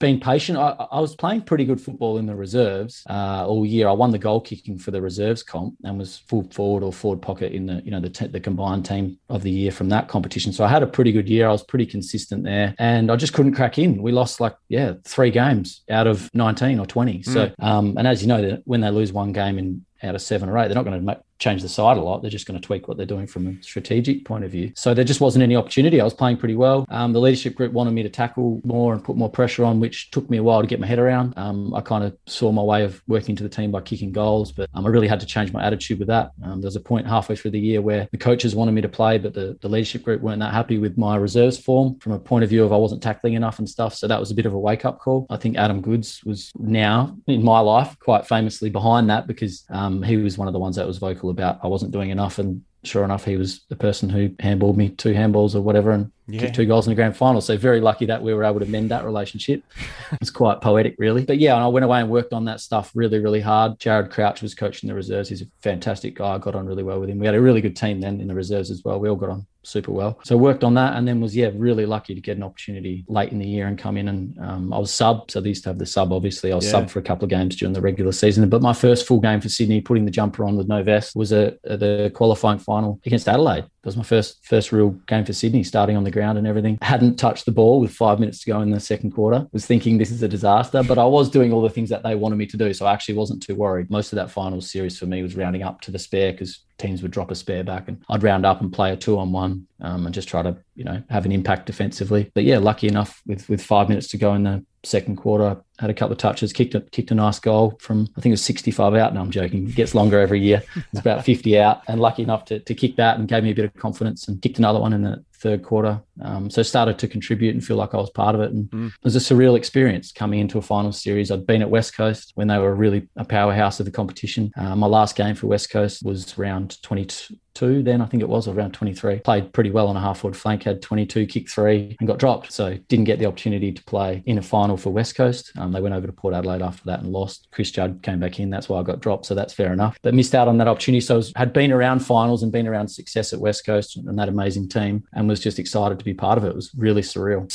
been patient. I, I, was playing pretty good football in the reserves uh, all year. I won the goal kicking for the reserves comp and was full forward or forward pocket in the you know the te- the combined team of the year from that competition. So I had a pretty good year. I was pretty consistent there, and I just couldn't crack in. We lost like yeah three games out of nineteen or twenty. So mm. um, and as you know, when they lose one game in out of seven or eight, they're not going to make, change the side a lot. They're just going to tweak what they're doing from a strategic point of view. So there just wasn't any opportunity. I was playing pretty well. Um, the leadership group wanted me to tackle more and put more pressure on, which took me a while to get my head around. Um, I kind of saw my way of working to the team by kicking goals, but um, I really had to change my attitude with that. Um, was a point halfway through the year where the coaches wanted me to play, but the, the leadership group weren't that happy with my reserves form from a point of view of I wasn't tackling enough and stuff. So that was a bit of a wake up call. I think Adam Goodes was now in my life quite famously behind that because um, he was one of the ones that was vocal about I wasn't doing enough. And sure enough, he was the person who handballed me two handballs or whatever and yeah. kicked two goals in the grand final. So very lucky that we were able to mend that relationship. it's quite poetic, really. But yeah, and I went away and worked on that stuff really, really hard. Jared Crouch was coaching the reserves. He's a fantastic guy. I got on really well with him. We had a really good team then in the reserves as well. We all got on super well. So worked on that and then was, yeah, really lucky to get an opportunity late in the year and come in and um, I was sub. So they used to have the sub, obviously. I was yeah. sub for a couple of games during the regular season. But my first full game for Sydney, putting the jumper on with no vest, was a, a the qualifying final against Adelaide. That was my first first real game for Sydney, starting on the ground and everything. Hadn't touched the ball with five minutes to go in the second quarter. Was thinking this is a disaster, but I was doing all the things that they wanted me to do, so I actually wasn't too worried. Most of that final series for me was rounding up to the spare because teams would drop a spare back and I'd round up and play a two on one um, and just try to you know have an impact defensively. But yeah, lucky enough with with five minutes to go in the second quarter, had a couple of touches, kicked a, kicked a nice goal from I think it was 65 out. No, I'm joking. It gets longer every year. It's about 50 out, and lucky enough to, to kick that and gave me a bit of confidence and kicked another one in the third quarter. Um, so started to contribute and feel like I was part of it. And mm. it was a surreal experience coming into a final series. I'd been at West Coast when they were really a powerhouse of the competition. Uh, my last game for West Coast was round 22 then I think it was around 23 played pretty well on a half forward flank had 22 kick three and got dropped. So didn't get the opportunity to play in a final for West Coast. Um, they went over to Port Adelaide after that and lost. Chris Judd came back in that's why I got dropped so that's fair enough. But missed out on that opportunity. So was, had been around finals and been around success at West Coast and that amazing team and was just excited to be part of it. It was really surreal.